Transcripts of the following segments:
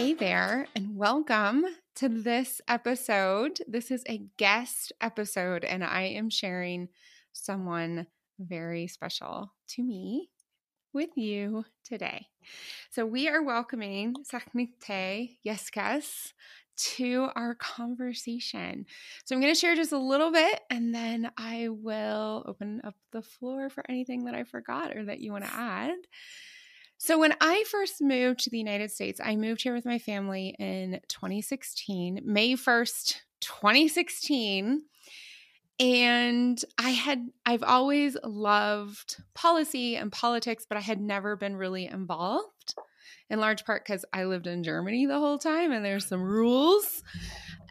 Hey there, and welcome to this episode. This is a guest episode, and I am sharing someone very special to me with you today. So, we are welcoming Sac-Nicte Yescas to our conversation. So, I'm going to share just a little bit and then I will open up the floor for anything that I forgot or that you want to add. So, when I first moved to the United States, I moved here with my family in 2016, May 1st, 2016. And I had, I've always loved policy and politics, but I had never been really involved in large part because I lived in Germany the whole time and there's some rules.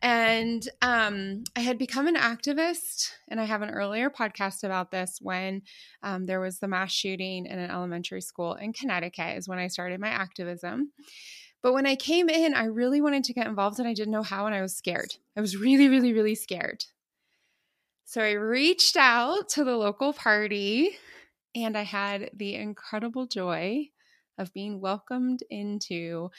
And um, I had become an activist, and I have an earlier podcast about this when um, there was the mass shooting in an elementary school in Connecticut, is when I started my activism. But when I came in, I really wanted to get involved and I didn't know how, and I was scared. I was really, really, really scared. So I reached out to the local party and I had the incredible joy of being welcomed into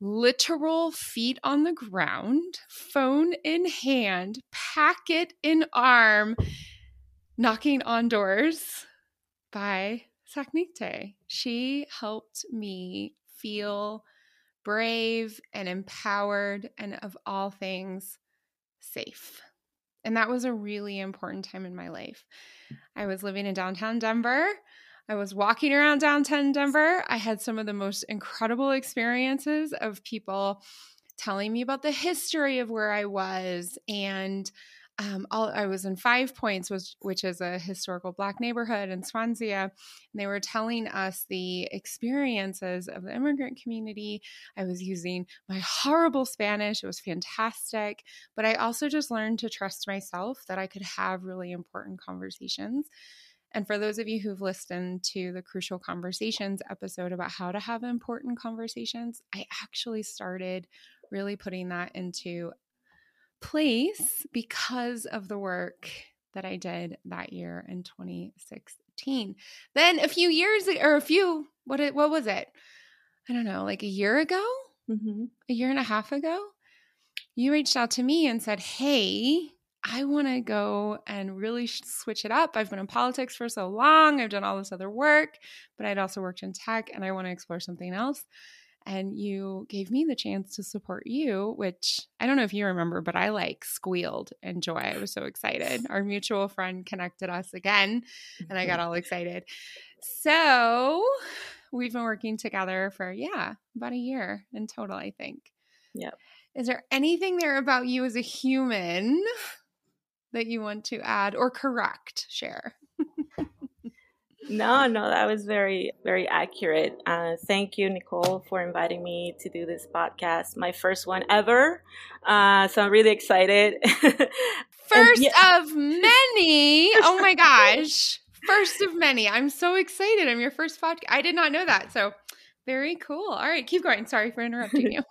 literal feet on the ground, phone in hand, packet in arm, knocking on doors by Sac-Nicte. She helped me feel brave and empowered and of all things safe. And that was a really important time in my life. I was living in downtown Denver. I was walking around downtown Denver. I had some of the most incredible experiences of people telling me about the history of where I was and um, all, I was in Five Points, which, which is a historical Black neighborhood in Swansea, and they were telling us the experiences of the immigrant community. I was using my horrible Spanish; it was fantastic, but I also just learned to trust myself that I could have really important conversations. And for those of you who've listened to the Crucial Conversations episode about how to have important conversations, I actually started really putting that into place because of the work that I did that year in 2016. Then a few years or a few what it what was it? I don't know, like a year ago, mm-hmm. a year and a half ago, you reached out to me and said, "Hey, I want to go and really switch it up. I've been in politics for so long. I've done all this other work, but I'd also worked in tech and I want to explore something else. And you gave me the chance to support you, which I don't know if you remember, but I like squealed in joy. I was so excited. Our mutual friend connected us again, and I got all excited. So we've been working together for, yeah, about a year in total, I think. Yep. Is there anything there about you as a human that you want to add or correct, share? no, no, that was very, very accurate. Uh, thank you, Nicole, for inviting me to do this podcast, my first one ever. Uh, so I'm really excited. first yeah. of many. Oh my gosh. First of many. I'm so excited. I'm your first podcast. I did not know that. So very cool. All right, keep going. Sorry for interrupting you.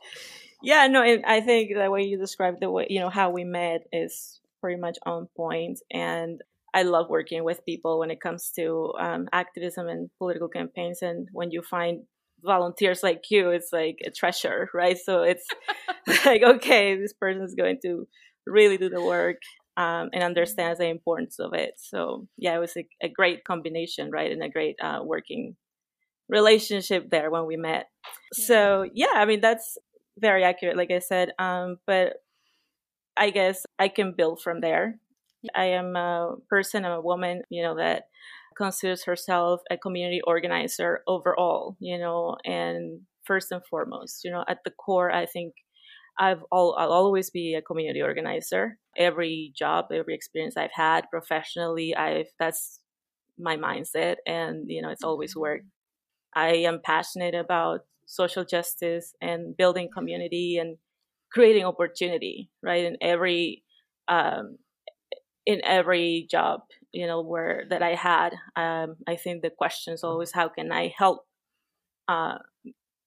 yeah, no, I think the way you described the way, you know, how we met is pretty much on point. And I love working with people when it comes to um, activism and political campaigns. And when you find volunteers like you, it's like a treasure, right? So it's like, okay, this person is going to really do the work um, and understands the importance of it. So yeah, it was a, a great combination, right? And a great uh, working relationship there when we met. Yeah. So yeah, I mean, that's very accurate, like I said. Um, but I guess I can build from there. I am a person, I'm a woman, you know, that considers herself a community organizer overall, you know, and first and foremost, you know, at the core, I think I've all, I'll always be a community organizer. Every job, every experience I've had professionally, I've that's my mindset, and you know, it's always mm-hmm. worked. I am passionate about social justice and building community and creating opportunity right in every um, in every job you know where that i had um, i think the question is always how can i help uh,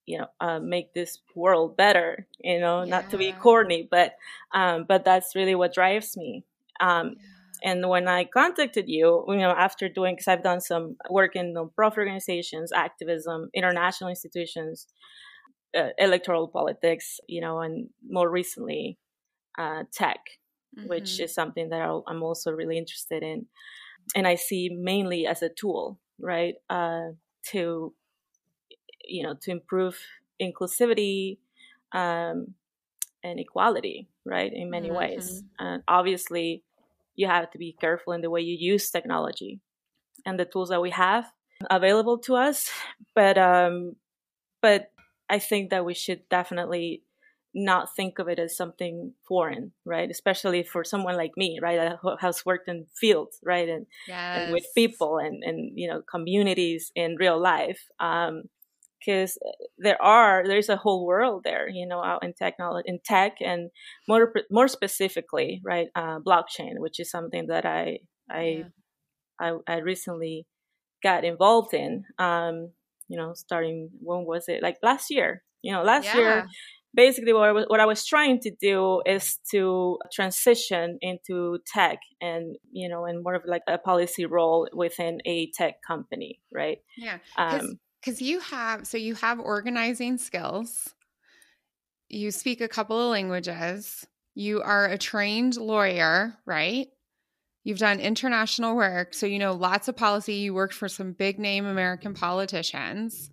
you know uh, make this world better you know yeah. not to be corny but um, but that's really what drives me um, yeah. and when i contacted you you know after doing because i've done some work in non-profit organizations activism international institutions uh, electoral politics, you know, and more recently, uh, tech, mm-hmm. which is something that i am also really interested in. And I see mainly as a tool, right, uh, to, you know, to improve inclusivity um, and equality, right, in many mm-hmm. ways. And obviously, you have to be careful in the way you use technology and the tools that we have available to us. But um, but I think that we should definitely not think of it as something foreign, right? Especially for someone like me, right, that has worked in fields, right, and, yes. and with people and and you know communities in real life. Um, because there are there's a whole world there you know out in technology in tech and more more specifically right uh, blockchain which is something that i i yeah. I, I recently got involved in um you know starting when was it? Like last year you know last yeah. year basically what I, was, what I was trying to do is to transition into tech and you know and more of like a policy role within a tech company right? Yeah um because you have so you have organizing skills. You speak a couple of languages. You are a trained lawyer right you've done international work so you know lots of policy. You worked for some big name american politicians.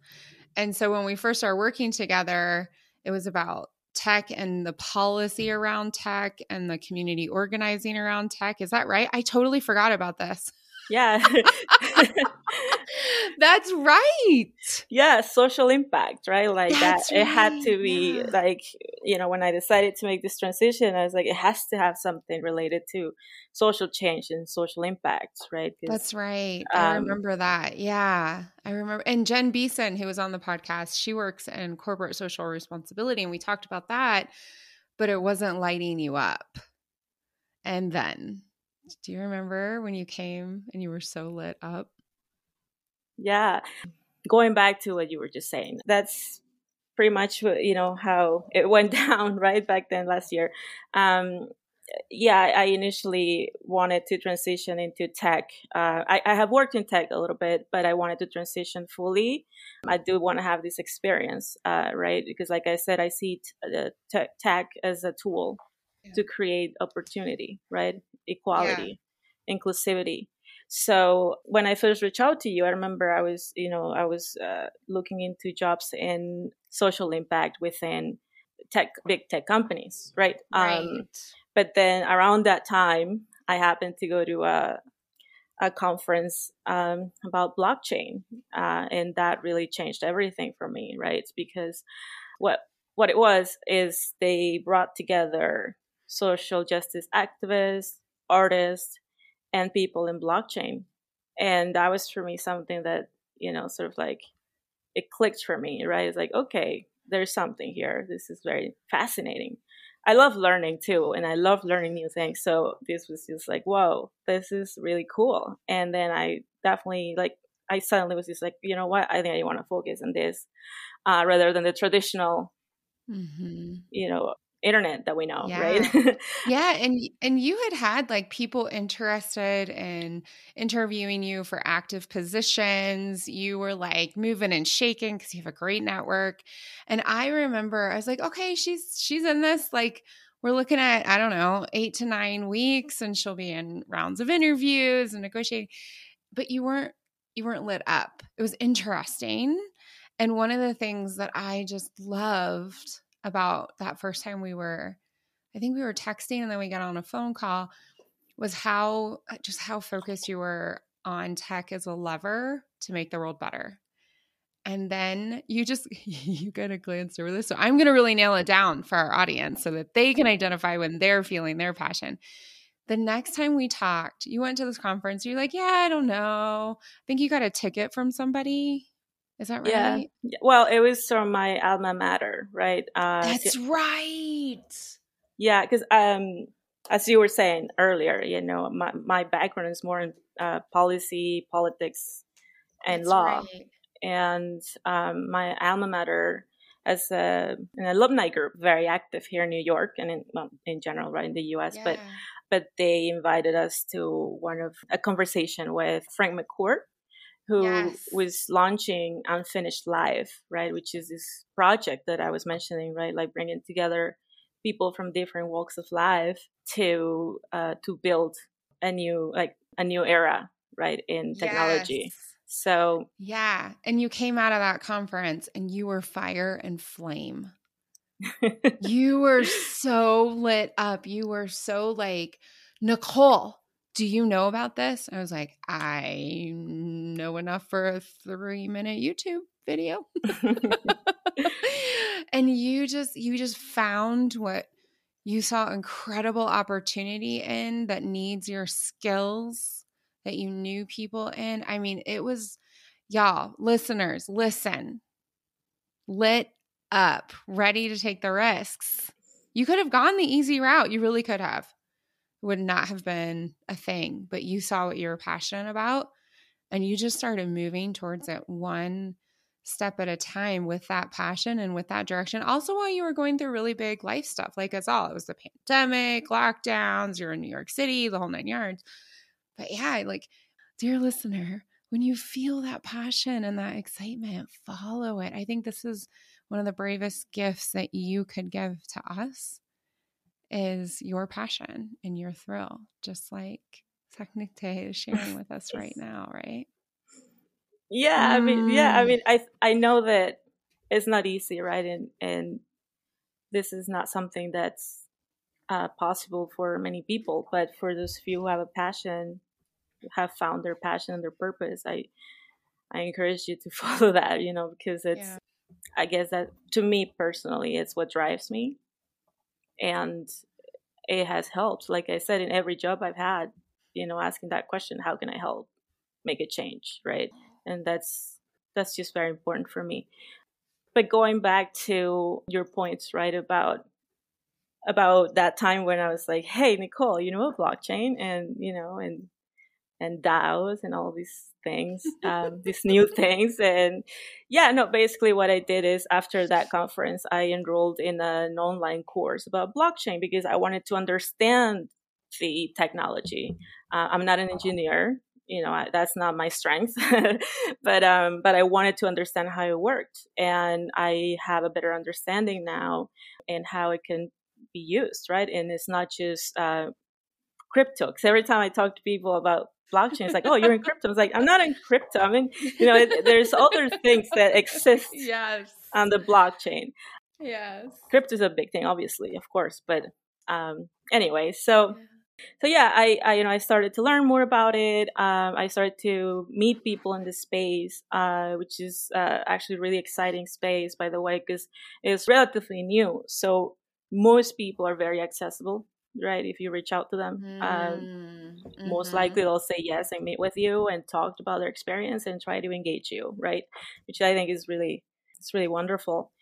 And so when we first started working together it was about tech and the policy around tech and the community organizing around tech. Is that right? I totally forgot about this. Yeah. That's right. Yeah, social impact, right? Like That's that. Right. It had to be yeah. like, you know, when I decided to make this transition, I was like, it has to have something related to social change and social impact, right? That's right. I um, remember that. Yeah. I remember. And Jen Beeson, who was on the podcast, she works in corporate social responsibility. And we talked about that, but it wasn't lighting you up. And then do you remember when you came and you were so lit up? Yeah. Going back to what you were just saying, that's pretty much you know how it went down right back then last year. Um, yeah, I initially wanted to transition into tech. Uh, I, I, have worked in tech a little bit, but I wanted to transition fully. I do want to have this experience, uh, right? Because, like I said, I see t- tech, tech as a tool yeah. to create opportunity, right? equality, yeah. inclusivity. So when I first reached out to you, I remember I was, you know, I was uh, looking into jobs in social impact within tech, big tech companies, right? right. Um, but then around that time, I happened to go to a a conference um, about blockchain, uh, and that really changed everything for me, right? Because what what it was is they brought together social justice activists, artists and people in blockchain. And that was for me something that you know sort of like it clicked for me right? It's like okay there's something here. This is very fascinating. I love learning too and i love learning new things. So this was just like whoa this is really cool. And then i definitely like i suddenly was just like you know what? I think i want to focus on this uh, rather than the traditional mm-hmm. you know internet that we know yeah. right? Yeah. And and you had had like people interested in interviewing you for active positions. You were like moving and shaking because you have a great network. And i remember i was like okay she's she's in this like we're looking at i don't know eight to nine weeks and she'll be in rounds of interviews and negotiating but you weren't you weren't lit up. It was interesting. And one of the things that i just loved about that first time we were, I think we were texting and then we got on a phone call, was how uh, just how focused you were on tech as a lever to make the world better. And then you just you get a glance over this. So I'm going to really nail it down for our audience so that they can identify when they're feeling their passion. The next time we talked, you went to this conference. You're like, "Yeah, I don't know. I think you got a ticket from somebody." Is that right? Yeah. Well, it was from my alma mater, right? Uh, That's right. Yeah, because um, as you were saying earlier, you know, my, my background is more in uh, policy, politics, and That's law. Right. And um, my alma mater, as a, an alumni group, very active here in New York and in, well, in general, right, in the US. Yeah. But but they invited us to one of a conversation with Frank McCourt, who Yes. was launching Unfinished Live, right, which is this project that I was mentioning, right, like bringing together people from different walks of life to uh, to build a new like a new era, right, in technology. Yes. So Yeah. And you came out of that conference and you were fire and flame. You were so lit up. You were so like, Nicole, do you know about this? I was like, I know enough for a three minute YouTube video. and you just you just found what you saw incredible opportunity in that needs your skills that you knew people in. I mean, it was y'all, listeners, listen. Lit up, ready to take the risks. You could have gone the easy route. You really could have. Would not have been a thing, but you saw what you were passionate about and you just started moving towards it one step at a time with that passion and with that direction. Also, while you were going through really big life stuff, like us all, it was the pandemic, lockdowns, you're in New York City, the whole nine yards. But yeah, like, dear listener, when you feel that passion and that excitement, follow it. I think this is one of the bravest gifts that you could give to us is your passion and your thrill, just like Sac-Nicte is sharing with us right now, right? yeah, I mean, yeah, I Mm. mean, I I know that it's not easy, right, and and this is not something that's uh, possible for many people, but for those few who have a passion, have found their passion and their purpose, I I encourage you to follow that, you know, because it's Yeah. I guess that to me personally, it's what drives me, and it has helped. Like I said, in every job I've had, you know, asking that question, how can I help make a change, right? And that's that's just very important for me. But going back to your points, right, about about that time when I was like, "Hey, Nicole, you know a blockchain, and you know, and and DAOs and all these things, um, these new things." And yeah, no, basically what I did is after that conference, I enrolled in an online course about blockchain because I wanted to understand the technology. Uh, I'm not an engineer, you know, I, that's not my strength, but um, but I wanted to understand how it worked, and I have a better understanding now and how it can be used, right? And it's not just uh, crypto. Because every time I talk to people about blockchain, it's like, oh, you're in crypto. It's like, I'm not in crypto. I mean, you know, it, there's other things that exist Yes. on the blockchain. Yes. Crypto is a big thing, obviously, of course. But um, anyway, so so yeah, I, I you know I started to learn more about it. Um, I started to meet people in this space, uh, which is uh, actually a really exciting space, by the way, because it's relatively new. So most people are very accessible, right? If you reach out to them, um, Mm, most mhm. likely they'll say yes and meet with you and talk about their experience and try to engage you, right? Which I think is really it's really wonderful.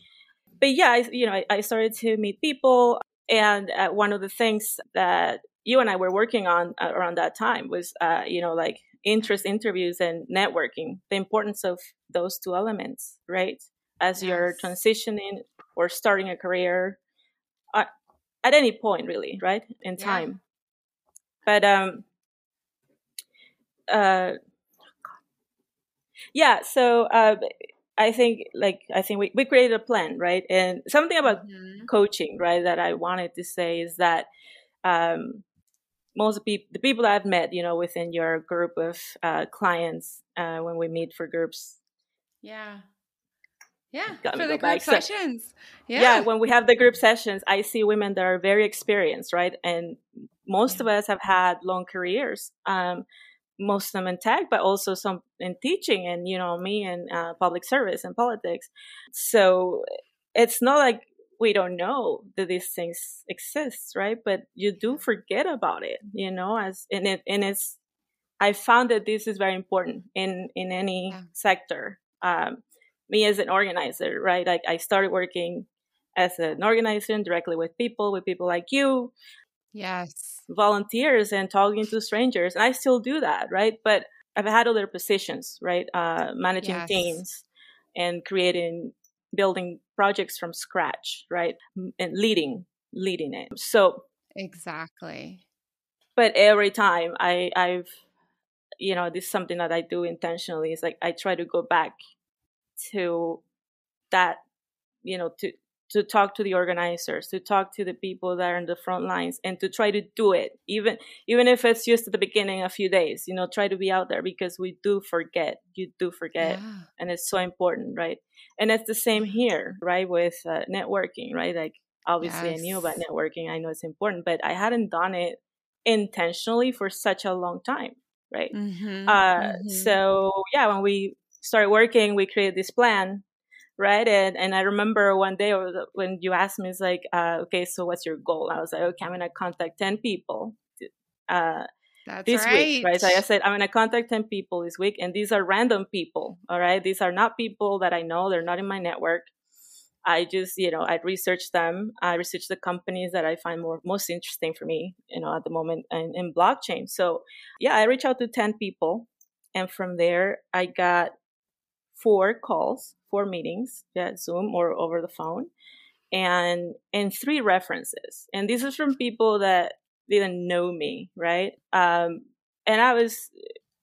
But yeah, I, you know, I, I started to meet people, and uh, one of the things that you and I were working on uh, around that time was, uh, you know, like interest interviews and networking. The importance of those two elements, right? As you're transitioning or starting a career, at any point, really, right, in Yeah. time. But um, uh, yeah. So uh, I think, like, I think we we created a plan, right? And something about Mhm. coaching, right, that I wanted to say is that um, most of the people I've met, you know, within your group of uh, clients uh, when we meet for groups, Yeah. Yeah. For the group back. So- sessions. yeah. Yeah. when we have the group sessions, I see women that are very experienced, right, and most of us have had long careers. Um, most of them in tech, but also some in teaching, and you know, me in uh, public service and politics. So it's not like we don't know that these things exist, right? But you do forget about it, you know, as and it and it's. I found that this is very important in in any Yeah. sector. Um, me as an organizer, right? Like I started working as an organizer directly with people, with people like you, Yes. volunteers, and talking to strangers. And I still do that, right? But I've had other positions, right? Uh, managing Yes. teams and creating, building projects from scratch, right? And leading, leading it. So, Exactly. but every time I, I've, you know, this is something that I do intentionally. Is like I try to go back to that, you know, to to talk to the organizers, to talk to the people that are in the front lines, and to try to do it, even even if it's just at the beginning, a few days. You know, try to be out there because we do forget. You do forget, yeah. and it's so important, right? And it's the same here, right, with uh, networking, right? Like obviously, yes. I knew about networking. I know it's important, but I hadn't done it intentionally for such a long time, right? Mm-hmm, uh, mm-hmm. So yeah, when we started working, we created this plan right? And and I remember one day when you asked me, it's like, uh, okay, so what's your goal? I was like, okay, I'm gonna contact ten people. Uh, That's this right. week, right? So I said I'm gonna contact ten people this week, and these are random people. All right, these are not people that I know. They're not in my network. I just, you know, I research them. I research the companies that I find more most interesting for me, you know, at the moment in, in blockchain. So, yeah, I reach out to ten people, and from there, I got four calls, four meetings, yeah, Zoom or over the phone, and and three references. And this is from people that didn't know me, right? Um, and I was,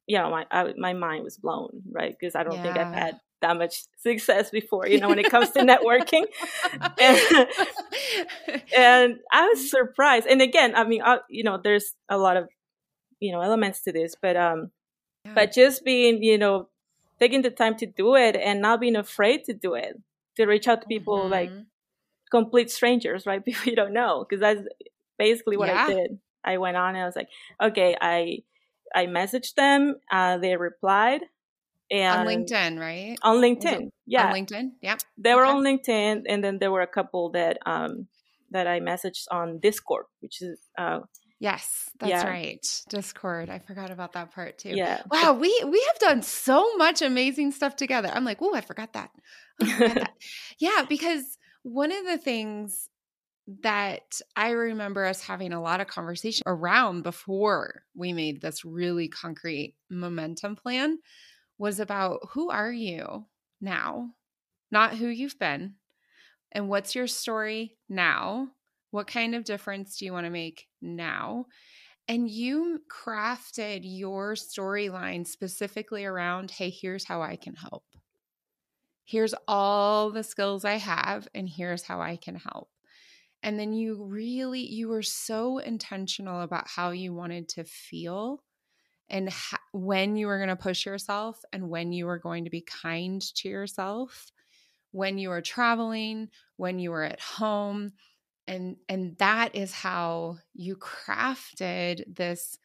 you know, my I, my mind was blown, right? Because I don't yeah. think I've had that much success before, you know, when it comes to networking. and, and, I was surprised. And again, I mean, I, you know, there's a lot of, you know, elements to this, but um, yeah. but just being, you know, taking the time to do it and not being afraid to do it to reach out to people mm-hmm. like complete strangers right? People you don't know because that's basically what yeah. i did. I went on and i was like okay i i messaged them uh, they replied and on linkedin right? On linkedin yeah. on linkedin? Yeah they were on linkedin and then there were a couple that um that i messaged on discord which is uh Yes, that's yeah. right. Discord. I forgot about that part too. Yeah. Wow, we we have done so much amazing stuff together. I'm like, oh, I forgot that. Oh, I forgot that. Yeah, because one of the things that I remember us having a lot of conversation around before we made this really concrete momentum plan was about who are you now, not who you've been, and what's your story now what kind of difference do you want to make now? And you crafted your storyline specifically around hey, here's how I can help. Here's all the skills I have, and here's how I can help. And then you really, you were so intentional about how you wanted to feel and ha- when you were going to push yourself and when you were going to be kind to yourself, when you were traveling, when you were at home, and and that is how you crafted this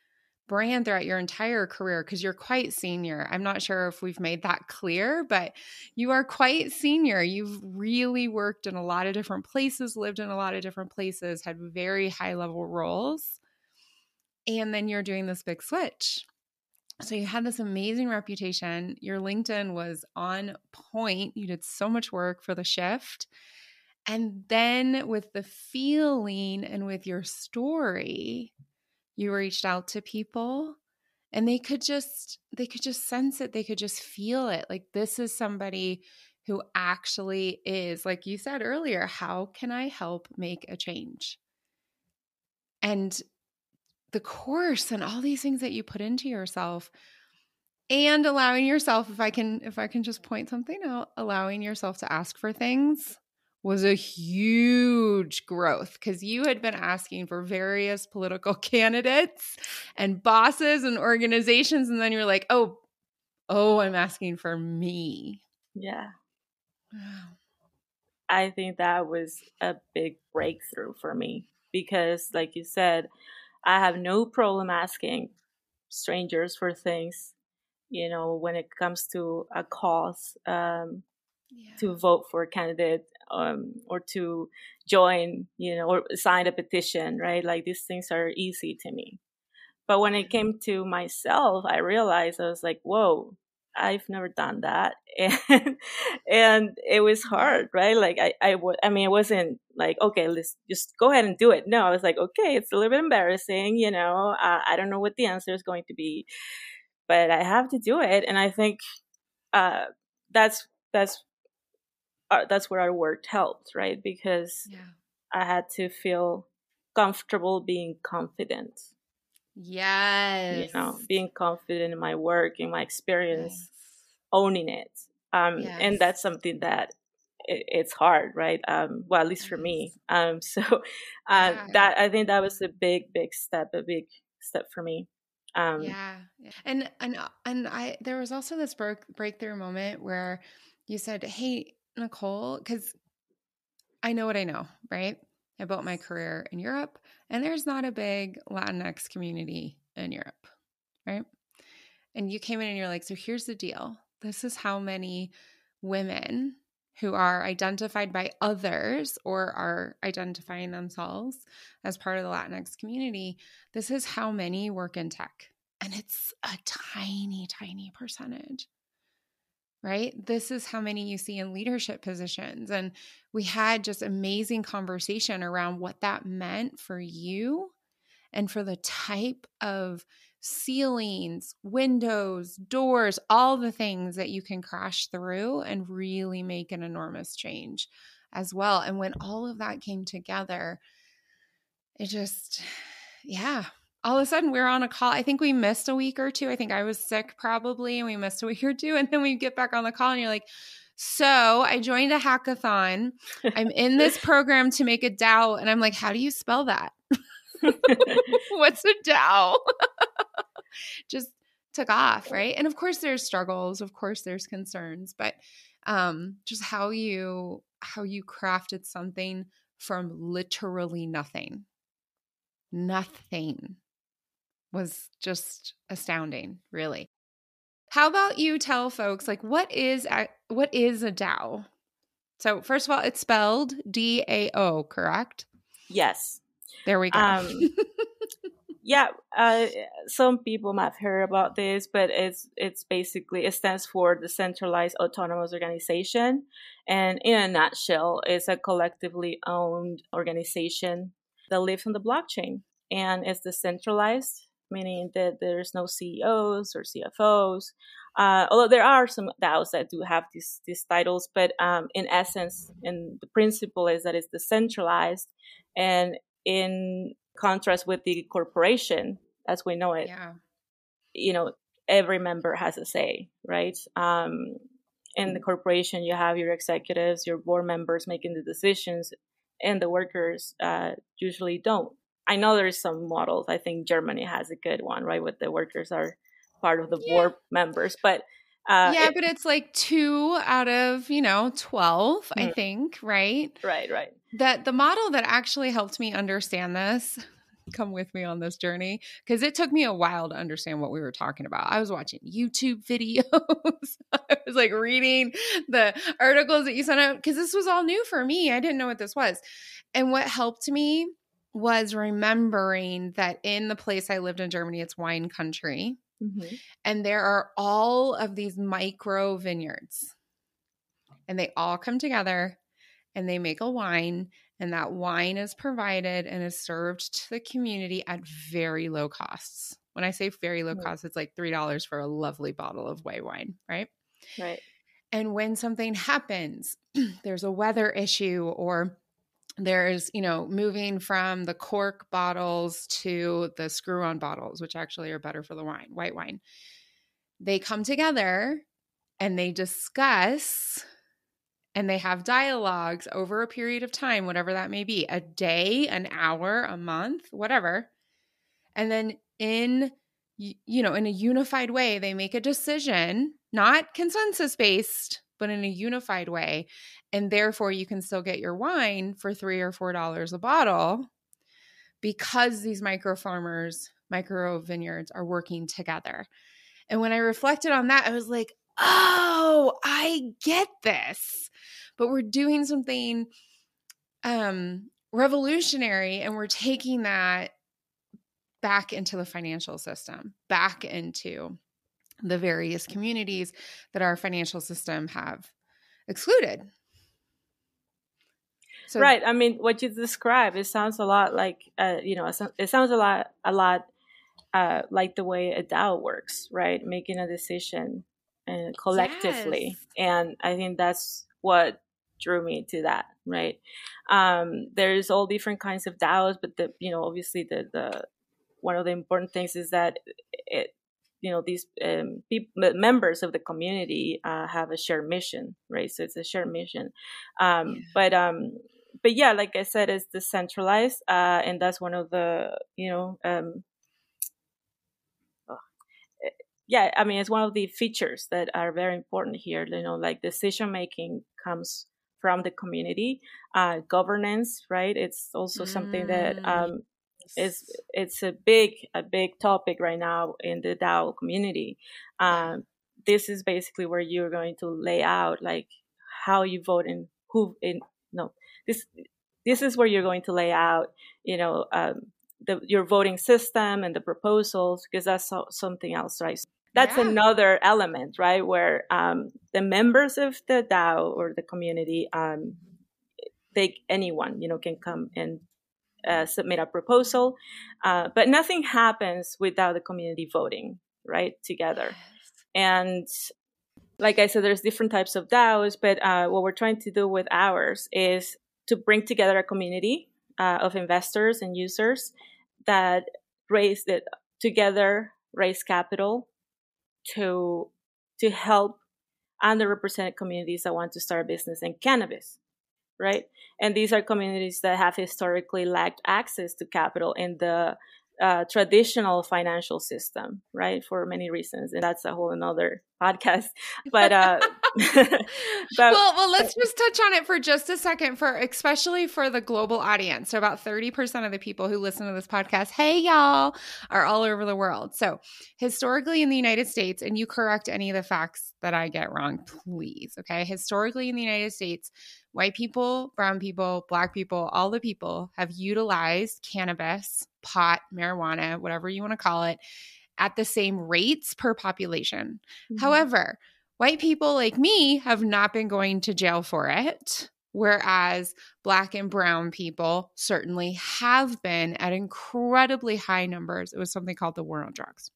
brand throughout your entire career because you're quite senior. I'm not sure if we've made that clear, but you are quite senior. You've really worked in a lot of different places, lived in a lot of different places, had very high level roles. And then you're doing this big switch. So you had this amazing reputation. Your LinkedIn was on point. You did so much work for the shift. And then with the feeling and with your story, you reached out to people and they could just they could just sense it they could just feel it. Like this is somebody who actually is like you said earlier how can i help make a change? And the course and all these things that you put into yourself and allowing yourself if i can if i can just point something out allowing yourself to ask for things was a huge growth because you had been asking for various political candidates and bosses and organizations and then you're like oh oh i'm asking for me. Yeah. I think that was a big breakthrough for me because like you said i have no problem asking strangers for things you know when it comes to a cause um, yeah. to vote for a candidate um, or to join, you know, or sign a petition, right? Like these things are easy to me. But when it came to myself, I realized I was like, whoa, I've never done that. And, and it was hard, right? Like I, I, w- I mean, it wasn't like, okay, let's just go ahead and do it. No, I was like, okay, it's a little bit embarrassing, you know, uh, I don't know what the answer is going to be, but I have to do it. And I think, uh, that's, that's uh, that's where our work helped, right? Because yeah. I had to feel comfortable being confident Yes. You know, being confident in my work, in my experience, yes. owning it. Um, yes. And that's something that it, it's hard, right? Um, well, at least for me. Um, so uh, yeah. that I think that was a big, big step, a big step for me. Um, yeah, and and uh, and I there was also this break, breakthrough moment where you said, "Hey, Nicole," because I know what I know, right? I built my career in Europe, and there's not a big Latinx community in Europe, right? And you came in and you're like, so here's the deal. This is how many women who are identified by others or are identifying themselves as part of the Latinx community, this is how many work in tech. And it's a tiny, tiny percentage, right? This is how many you see in leadership positions. And we had just amazing conversation around what that meant for you and for the type of ceilings, windows, doors, all the things that you can crash through and really make an enormous change as well. And when all of that came together, it just, yeah, all of a sudden we're on a call. I think we missed a week or two. I think I was sick probably, and we missed a week or two. And then we get back on the call, and you're like, so I joined a hackathon. I'm in this program to make a DAO. And I'm like, how do you spell that? What's a DAO? just took off, right? And of course there's struggles, of course there's concerns, but um just how you how you crafted something from literally nothing. Nothing was just astounding, really. How about you tell folks like what is a, what is a DAO? So first of all, it's spelled D A O, correct? Yes. There we go. Um, yeah, uh, some people might have heard about this, but it's it's basically it stands for Decentralized Autonomous Organization, and in a nutshell, it's a collectively owned organization that lives on the blockchain and it's decentralized, meaning that there's no CEOs or CFOs. Uh, although there are some DAOs that do have these these titles, but um, in essence, and the principle is that it's decentralized, and in contrast with the corporation as we know it yeah. you know every member has a say right um, in the corporation you have your executives your board members making the decisions and the workers uh, usually don't i know there's some models i think germany has a good one right with the workers are part of the yeah. board members but uh, yeah, it, but it's like two out of, you know, 12, mm-hmm. I think, right? Right, right. That the model that actually helped me understand this, come with me on this journey, because it took me a while to understand what we were talking about. I was watching YouTube videos, I was like reading the articles that you sent out, because this was all new for me. I didn't know what this was. And what helped me was remembering that in the place I lived in Germany, it's wine country Mm-hmm. And there are all of these micro vineyards, and they all come together and they make a wine. And that wine is provided and is served to the community at very low costs. When I say very low mm-hmm. cost, it's like $3 for a lovely bottle of white wine, right? Right. And when something happens, there's a weather issue or there's you know moving from the cork bottles to the screw on bottles which actually are better for the wine white wine. They come together and they discuss and they have dialogues over a period of time whatever that may be a day an hour a month whatever. And then in you know in a unified way they make a decision not consensus based but in a unified way. And therefore, you can still get your wine for three or four dollars a bottle because these micro farmers, micro vineyards are working together. And when I reflected on that, I was like, oh, I get this. But we're doing something um, revolutionary and we're taking that back into the financial system, back into the various communities that our financial system have excluded. So, right. I mean, what you describe, it sounds a lot like, uh, you know, it sounds a lot, a lot uh, like the way a DAO works, right? Making a decision uh, collectively, yes. and I think that's what drew me to that, right? Um, there's all different kinds of DAOs, but the, you know, obviously the the one of the important things is that it, you know these um, people, members of the community uh, have a shared mission, right? So it's a shared mission. Um, yeah. But um, but yeah, like I said, it's decentralized, uh, and that's one of the you know um, eh, yeah, I mean, it's one of the features that are very important here. You know, like decision making comes from the community. Uh, governance, right? It's also mm. something that mm. um, is it's a big a big topic right now in the DAO community. Um, this is basically where you're going to lay out like how you vote and who in no this this is where you're going to lay out you know um, the, your voting system and the proposals because that's so, something else right that's yeah. another element, right? Where um, the members of the DAO or the community, um, they anyone you know can come and uh, submit a proposal, uh, but nothing happens without the community voting right together. And like I said, there's different types of DAOs, but uh, what we're trying to do with ours is to bring together a community uh, of investors and users that raise that together raise capital to to help underrepresented communities that want to start a business in cannabis right and these are communities that have historically lacked access to capital in the uh, traditional financial system, right? For many reasons, and that's a whole another podcast. But, uh, but well, well, let's just touch on it for just a second, for especially for the global audience. So, about thirty percent of the people who listen to this podcast, hey y'all, are all over the world. So, historically in the United States, and you correct any of the facts that I get wrong, please. Okay, historically in the United States, white people, brown people, black people, all the people have utilized cannabis, pot, marijuana, whatever you want to call it, at the same rates per population. Mm-hmm. However, white people like me have not been going to jail for it. Whereas black and brown people certainly have been at incredibly high numbers. It was something called the war on drugs.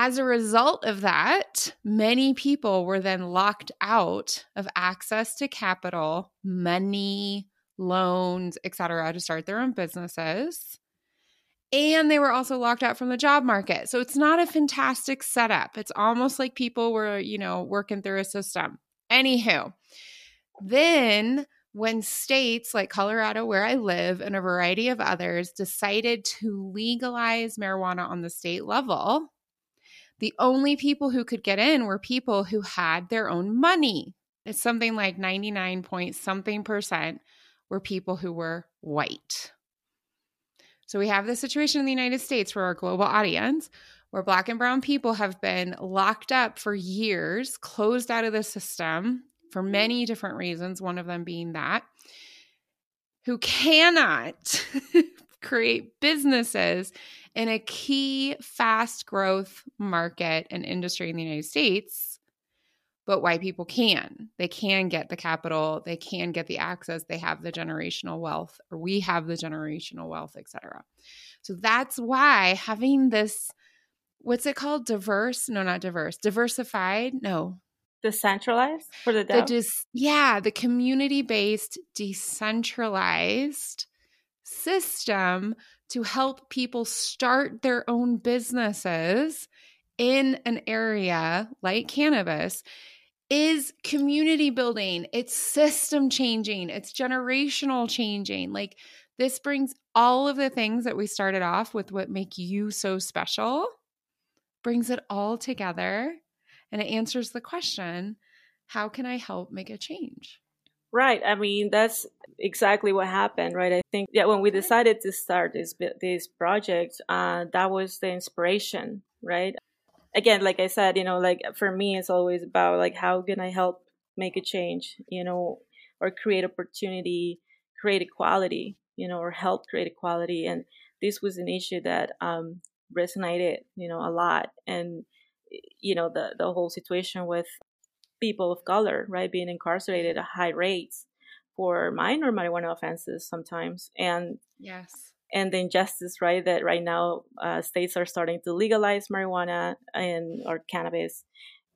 As a result of that, many people were then locked out of access to capital, money, loans, etc., to start their own businesses. And they were also locked out from the job market. So it's not a fantastic setup. It's almost like people were, you know, working through a system. Anywho, then when states like Colorado, where I live, and a variety of others decided to legalize marijuana on the state level, the only people who could get in were people who had their own money. It's something like 99 point something percent were people who were white. So we have this situation in the United States for our global audience where black and brown people have been locked up for years, closed out of the system for many different reasons, one of them being that, who cannot create businesses in a key fast growth market and industry in the United States, but white people can. They can get the capital, they can get the access, they have the generational wealth, or we have the generational wealth, etc. So that's why having this what's it called? Diverse? No not diverse. Diversified? No. Decentralized for the, the dis- yeah the community based decentralized system to help people start their own businesses in an area like cannabis is community building, it's system changing, it's generational changing. Like this brings all of the things that we started off with what make you so special, brings it all together and it answers the question how can I help make a change? Right. I mean, that's exactly what happened, right? I think yeah, when we decided to start this this project, uh, that was the inspiration, right? Again, like I said, you know, like for me, it's always about like how can I help make a change, you know, or create opportunity, create equality, you know, or help create equality. And this was an issue that um, resonated, you know, a lot. And you know, the the whole situation with people of color, right, being incarcerated at high rates for minor marijuana offenses sometimes, and yes, and the injustice, right, that right now uh, states are starting to legalize marijuana and or cannabis,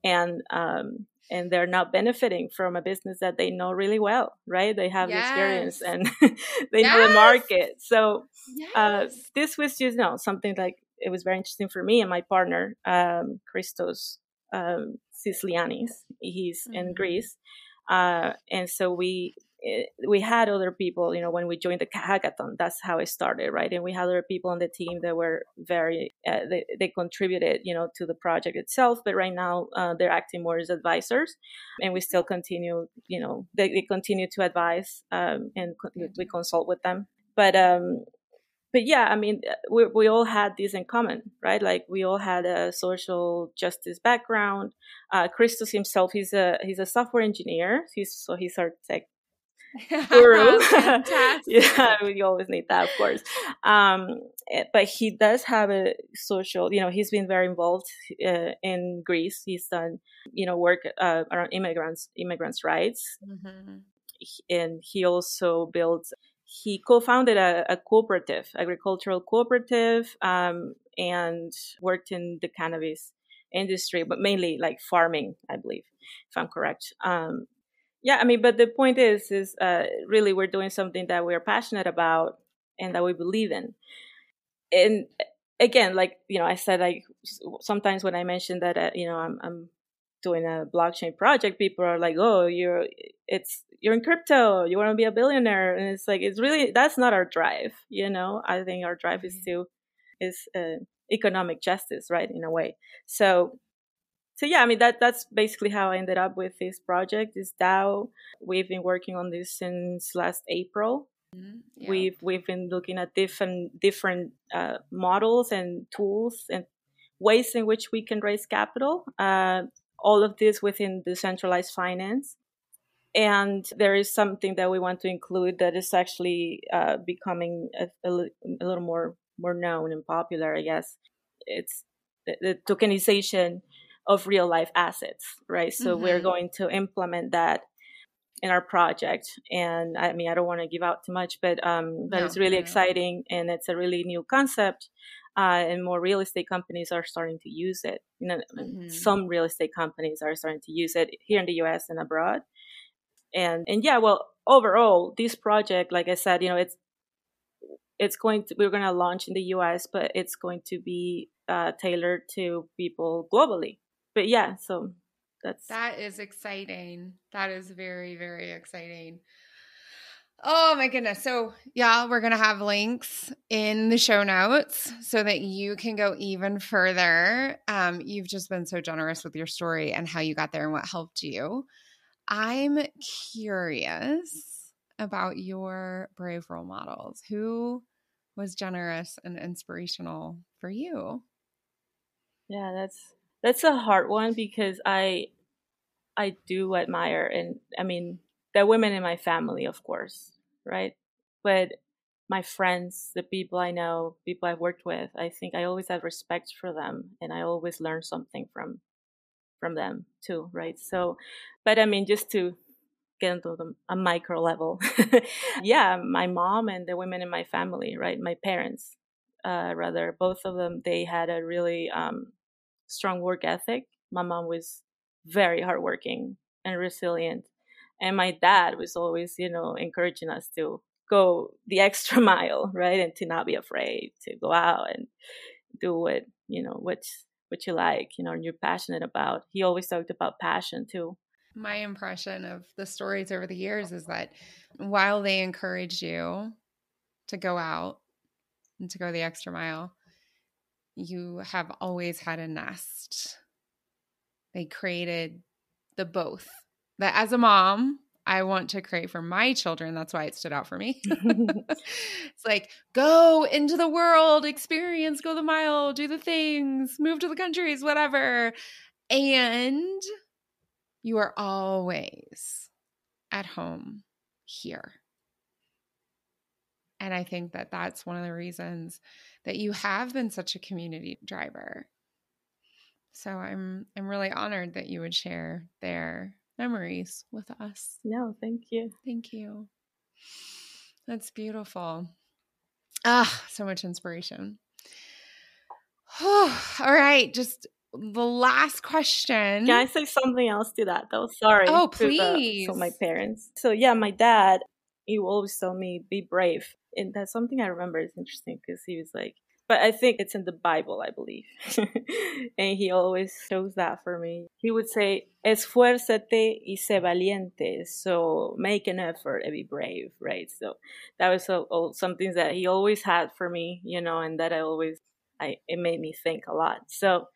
and um, and they're not benefiting from a business that they know really well, right? They have yes. the experience and they yes. know the market. So yes. uh, this was just you know something like it was very interesting for me and my partner, um, Christos um, Sicilianis. He's mm-hmm. in Greece, uh, and so we Eh, we had other people, you know, when we joined the hackathon, that's how it started, right? And we had other people on the team that were very, uh, they, they contributed, you know, to the project itself. But right now, uh, they're acting more as advisors, and we still continue, you know, they, they continue to advise um, and co- we consult with them. But um, but yeah, I mean, uh, we we all had this in common, right? Like we all had a social justice background. Uh, Christos himself, he's a he's a software engineer. He's so he's our tech guru. yeah, we always need that, of course. Um, eh, but he does have a social, you know, he's been very involved uh, in Greece. He's done, you know, work uh, around immigrants, immigrants' rights. Mm-hmm. And he also built, he co-founded a, a cooperative, agricultural cooperative, um, and worked in the cannabis industry, but mainly like farming, I believe, if I'm correct. Um, yeah i mean but the point is is uh, really we're doing something that we're passionate about and that we believe in and again like you know i said like sometimes when i mention that uh, you know I'm, I'm doing a blockchain project people are like oh you're it's you're in crypto you want to be a billionaire and it's like it's really that's not our drive you know i think our drive is mm-hmm. to is uh, economic justice right in a way so so yeah, I mean that that's basically how I ended up with this project. this DAO. We've been working on this since last April. Mm-hmm. Yeah. We've we've been looking at different different uh, models and tools and ways in which we can raise capital. Uh, all of this within decentralized finance. And there is something that we want to include that is actually uh, becoming a, a, a, little more more known and popular. I guess it's the, the tokenization of real life assets, right? So mm-hmm. we're going to implement that in our project. And I mean, I don't want to give out too much, but um, but no, it's really no. exciting and it's a really new concept. Uh, and more real estate companies are starting to use it. You know, mm-hmm. some real estate companies are starting to use it here in the U.S. and abroad. And and yeah, well, overall, this project, like I said, you know, it's it's going to we're going to launch in the U.S., but it's going to be uh, tailored to people globally but yeah, so that's that is exciting. That is very very exciting. Oh my goodness. So, yeah, we're going to have links in the show notes so that you can go even further. Um, you've just been so generous with your story and how you got there and what helped you. I'm curious about your brave role models. Who was generous and inspirational for you? Yeah, that's that's a hard one because I I do admire and I mean the women in my family, of course, right? But my friends, the people I know, people I've worked with, I think I always have respect for them and I always learn something from from them too, right? So but I mean just to get into the, a micro level. yeah, my mom and the women in my family, right? My parents, uh, rather, both of them, they had a really um, strong work ethic. My mom was very hardworking and resilient. And my dad was always, you know, encouraging us to go the extra mile, right? And to not be afraid to go out and do what, you know, what what you like, you know, and you're passionate about. He always talked about passion too. My impression of the stories over the years is that while they encouraged you to go out and to go the extra mile, you have always had a nest. They created the both. That as a mom, I want to create for my children. That's why it stood out for me. it's like, go into the world, experience, go the mile, do the things, move to the countries, whatever. And you are always at home here. And I think that that's one of the reasons that you have been such a community driver. So I'm I'm really honored that you would share their memories with us. No, thank you. Thank you. That's beautiful. Ah, so much inspiration. All right, just the last question. Can I say something else to that though? Sorry. Oh, please. The, so my parents. So yeah, my dad, he always told me be brave, and that's something I remember. It's interesting because he was like, but I think it's in the Bible, I believe. and he always shows that for me. He would say, esfuérzate y sé valiente. So make an effort and be brave, right? So that was so, oh, something that he always had for me, you know, and that I always, I, it made me think a lot. So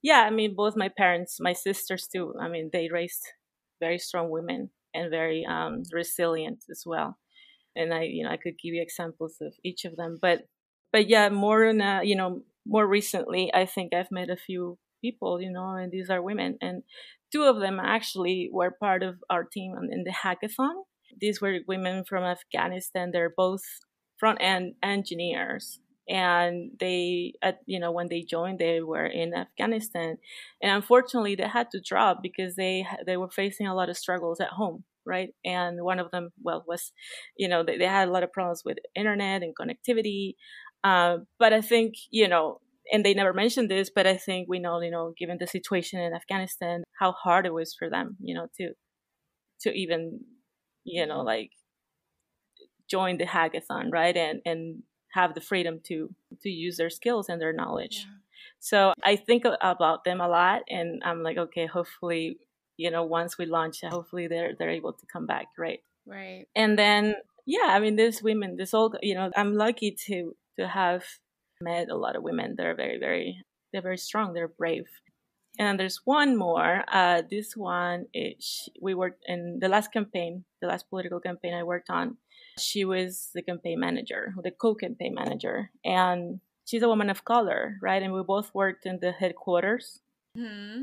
yeah, I mean, both my parents, my sisters too, I mean, they raised very strong women and very um, resilient as well. And I, you know, I could give you examples of each of them, but but yeah, more you know, more recently, I think I've met a few people, you know, and these are women, and two of them actually were part of our team in the hackathon. These were women from Afghanistan. They're both front end engineers, and they, at, you know, when they joined, they were in Afghanistan, and unfortunately, they had to drop because they they were facing a lot of struggles at home right and one of them well was you know they, they had a lot of problems with internet and connectivity uh, but I think, you know, and they never mentioned this, but I think we know, you know, given the situation in Afghanistan, how hard it was for them, you know, to to even, you know, like join the hackathon, right, and and have the freedom to to use their skills and their knowledge. Yeah. So I think about them a lot, and I'm like, okay, hopefully, you know, once we launch, hopefully they're they're able to come back, right? Right. And then yeah, I mean, there's women, there's all, you know, I'm lucky to to have met a lot of women that are very, very, they're very strong. They're brave. And there's one more. Uh, this one, is, we worked in the last campaign, the last political campaign I worked on. She was the campaign manager, the co-campaign manager, and she's a woman of color, right? And we both worked in the headquarters. Mm-hmm.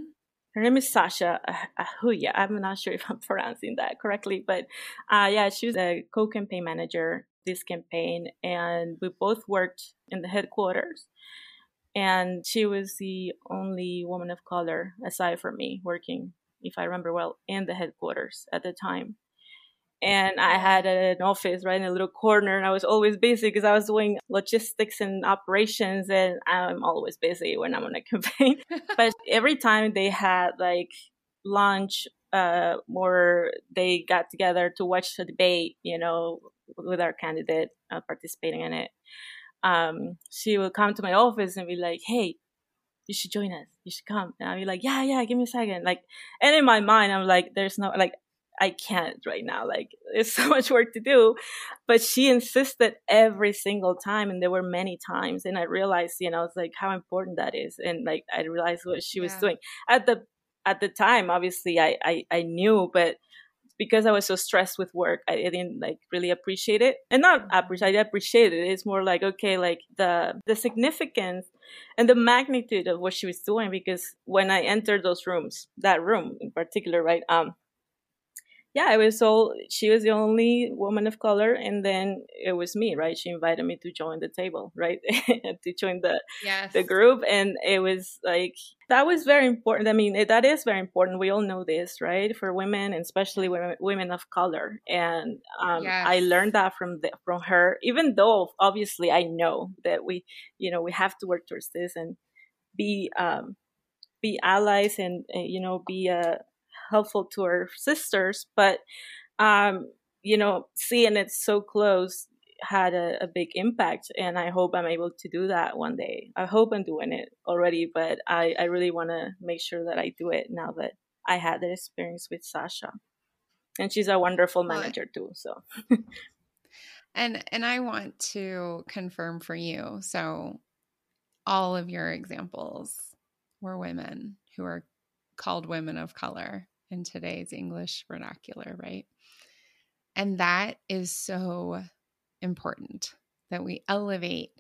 Her name is Sasha Ahuya. I'm not sure if I'm pronouncing that correctly, but uh, yeah, she was a co-campaign manager this campaign and we both worked in the headquarters. And she was the only woman of color aside from me working if i remember well in the headquarters at the time. And i had an office right in a little corner and i was always busy because i was doing logistics and operations and i'm always busy when i'm on a campaign. But every time they had like lunch uh, or they got together to watch a debate, you know, with our candidate uh, participating in it, um, she would come to my office and be like, "Hey, you should join us. You should come." And I'd be like, "Yeah, yeah, give me a second. Like, and in my mind, I'm like, "There's no like." I can't right now. Like, there's so much work to do. But she insisted every single time. And there were many times. And I realized, you know, it's like how important that is. And like, I realized what she was yeah. doing. At the at the time, obviously, I, I, I knew, but because I was so stressed with work, I didn't like really appreciate it. And not appreciate, I appreciate it. It's more like, okay, like the, the significance and the magnitude of what she was doing. Because when I entered those rooms, that room in particular, right, um, yeah, it was all she was the only woman of color, and then it was me, right? She invited me to join the table, right, to join the yes. the group, and it was like that was very important. I mean, it, that is very important. We all know this, right, for women, and especially women, women of color. And um, yes. I learned that from the, from her. Even though obviously I know that we, you know, we have to work towards this and be um, be allies and uh, you know be a helpful to our sisters, but um, you know, seeing it so close had a, a, big impact and I hope I'm able to do that one day. I hope I'm doing it already, but I, I really want to make sure that I do it now that I had that experience with Sasha. And she's a wonderful manager too, so. and and I want to confirm for you. So all of your examples were women who are called women of color in today's English vernacular, right? And that is so important that we elevate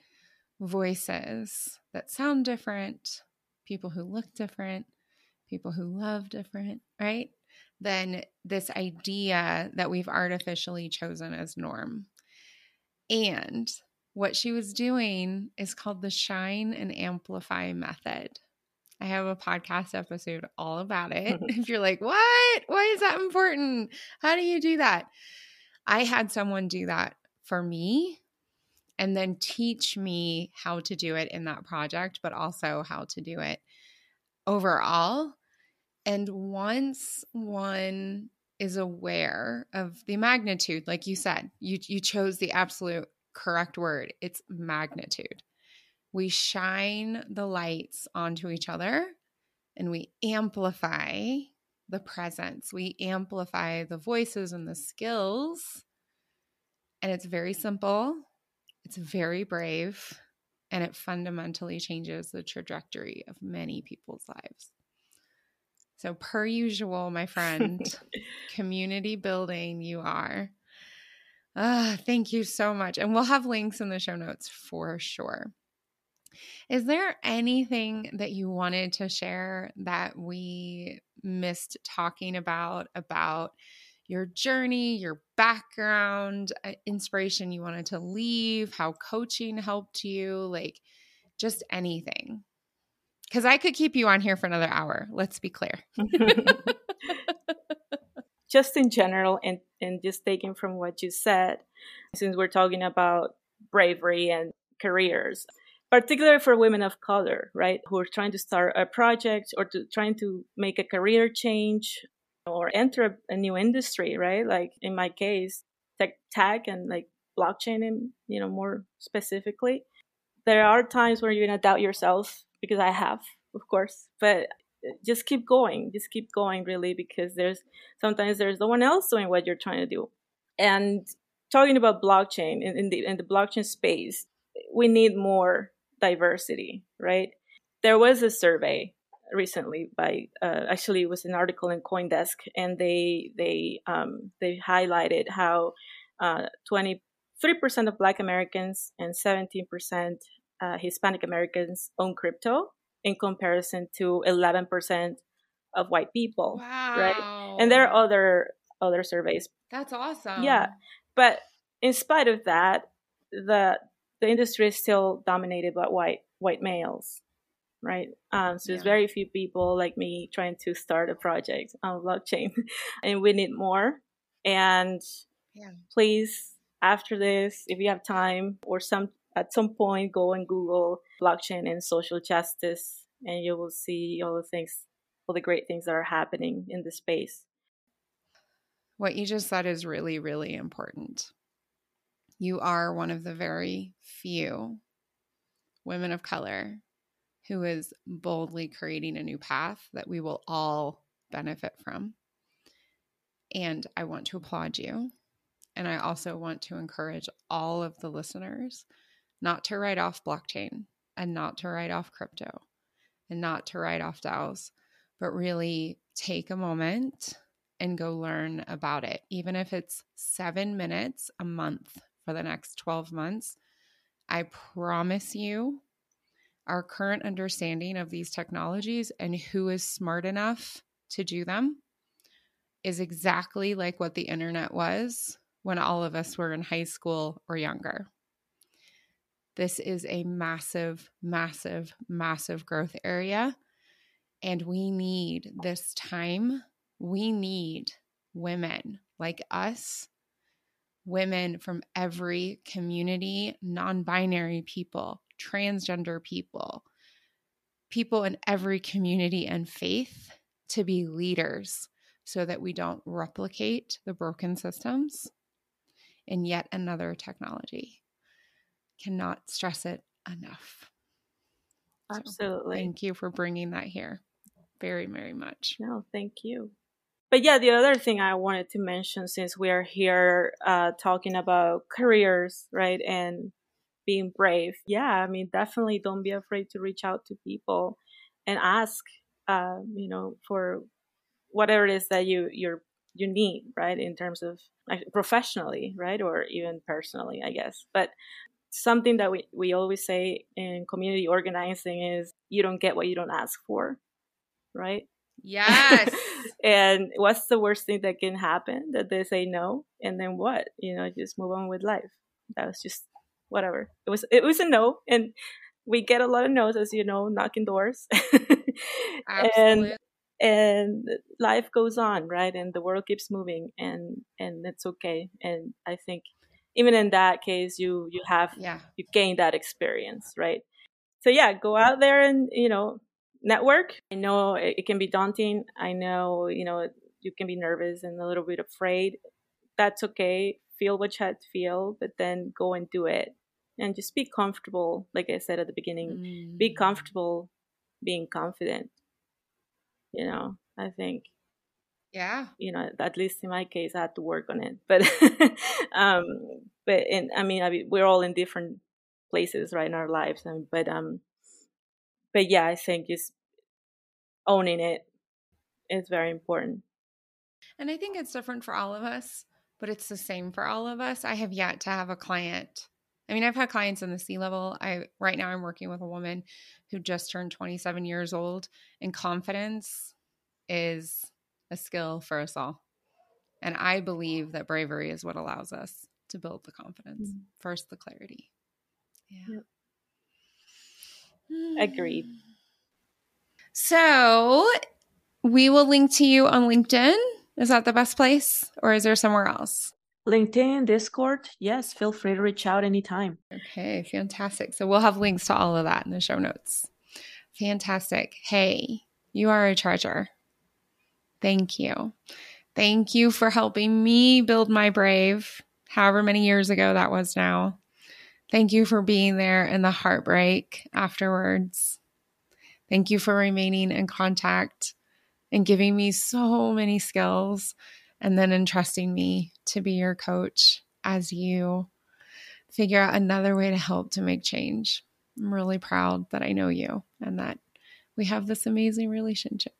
voices that sound different, people who look different, people who love different, right? Than this idea that we've artificially chosen as norm. And what she was doing is called the shine and amplify method. I have a podcast episode all about it. if you're like, what? Why is that important? How do you do that? I had someone do that for me and then teach me how to do it in that project, but also how to do it overall. And once one is aware of the magnitude, like you said, you, you chose the absolute correct word it's magnitude. We shine the lights onto each other and we amplify the presence, we amplify the voices and the skills. And it's very simple, it's very brave, and it fundamentally changes the trajectory of many people's lives. So, per usual, my friend, community building you are. Uh, thank you so much. And we'll have links in the show notes for sure. Is there anything that you wanted to share that we missed talking about, about your journey, your background, uh, inspiration you wanted to leave, how coaching helped you, like just anything? Because I could keep you on here for another hour. Let's be clear. just in general, and, and just taking from what you said, since we're talking about bravery and careers, particularly for women of color, right, who are trying to start a project or to trying to make a career change or enter a, new industry, right? Like in my case, tech, tech and like blockchain, and you know more specifically. There are times where you're gonna doubt yourself because I have, of course, but uh, just keep going, just keep going, really, because there's sometimes there's no one else doing what you're trying to do. And talking about blockchain in, in the in the blockchain space, we need more diversity, right? There was a survey recently by uh, actually it was an article in CoinDesk, and they they um, they highlighted how uh, 23% of Black Americans and 17% uh, Hispanic Americans own crypto in comparison to 11% of white people wow. right and there are other other surveys that's awesome yeah but in spite of that the the industry is still dominated by white white males right um, so yeah. there's very few people like me trying to start a project on blockchain and we need more and yeah. please after this if you have time or some at some point go and google blockchain and social justice and you will see all the things all the great things that are happening in the space what you just said is really really important you are one of the very few women of color who is boldly creating a new path that we will all benefit from. And I want to applaud you. And I also want to encourage all of the listeners not to write off blockchain and not to write off crypto and not to write off DAOs, but really take a moment and go learn about it. Even if it's seven minutes a month for the next 12 months, I promise you, our current understanding of these technologies and who is smart enough to do them is exactly like what the internet was when all of us were in high school or younger. This is a massive, massive, massive growth area. And we need this time. We need women like us, women from every community, non binary people, transgender people, people in every community and faith to be leaders so that we don't replicate the broken systems in yet another technology. Cannot stress it enough. Absolutely. So thank you for bringing that here very, very much. No, thank you. But yeah, the other thing I wanted to mention since we are here uh, talking about careers, right, and being brave. Yeah, I mean, definitely don't be afraid to reach out to people and ask, uh, you know, for whatever it is that you you're you need, right, in terms of professionally, right, or even personally, I guess. But something that we, we always say in community organizing is you don't get what you don't ask for, right? Yes. And what's the worst thing that can happen? That they say no, and then what? You know, just move on with life. That was just whatever. It was it was a no, and we get a lot of no's, as you know, knocking doors. and and life goes on, right? And the world keeps moving, and and it's okay. And I think even in that case, you you have yeah you gain that experience, right? So yeah, go out there and you know network. I know it, can be daunting. I know, you know, you can be nervous and a little bit afraid. That's okay. Feel what you had to feel, but then go and do it. And just be comfortable, like I said at the beginning, mm. be comfortable being confident. You know, I think yeah you know at least in my case i had to work on it but um but and i mean, I mean we're all in different places right in our lives mean, but um but yeah i think just owning it is very important and i think it's different for all of us but it's the same for all of us i have yet to have a client i mean i've had clients in the c level i right now i'm working with a woman who just turned 27 years old and confidence is a skill for us all. And I believe that bravery is what allows us to build the confidence. Mm-hmm. First, the clarity. Yeah. Yep. Agreed. So we will link to you on LinkedIn. Is that the best place or is there somewhere else? LinkedIn, Discord. Yes, feel free to reach out anytime. Okay, fantastic. So we'll have links to all of that in the show notes. Fantastic. Hey, you are a treasure. Thank you. Thank you for helping me build my brave, however many years ago that was now. Thank you for being there in the heartbreak afterwards. Thank you for remaining in contact and giving me so many skills and then entrusting me to be your coach as you figure out another way to help to make change. I'm really proud that I know you and that we have this amazing relationship.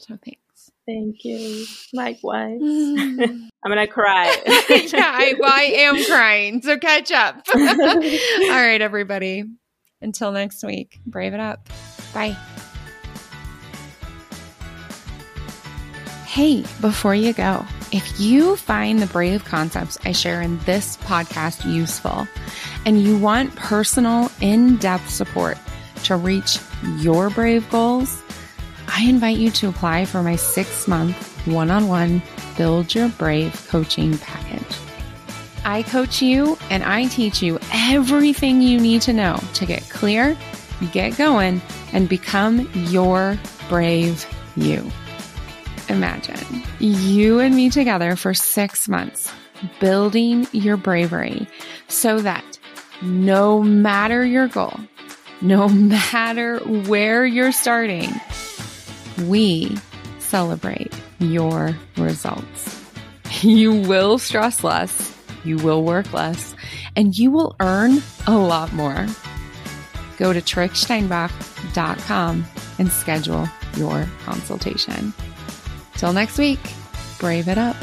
So thanks. Thank you. Likewise. I'm gonna cry. yeah, I, well, I am crying. So catch up. All right, everybody. Until next week, brave it up. Bye. Hey, before you go, if you find the brave concepts I share in this podcast useful and you want personal, in depth support to reach your brave goals, I invite you to apply for my six month one on one Build Your Brave coaching package. I coach you and I teach you everything you need to know to get clear, get going, and become your brave you. Imagine you and me together for six months, building your bravery so that no matter your goal, no matter where you're starting, we celebrate your results. You will stress less, you will work less, and you will earn a lot more. Go to tricksteinbach.com and schedule your consultation. Till next week, brave it up.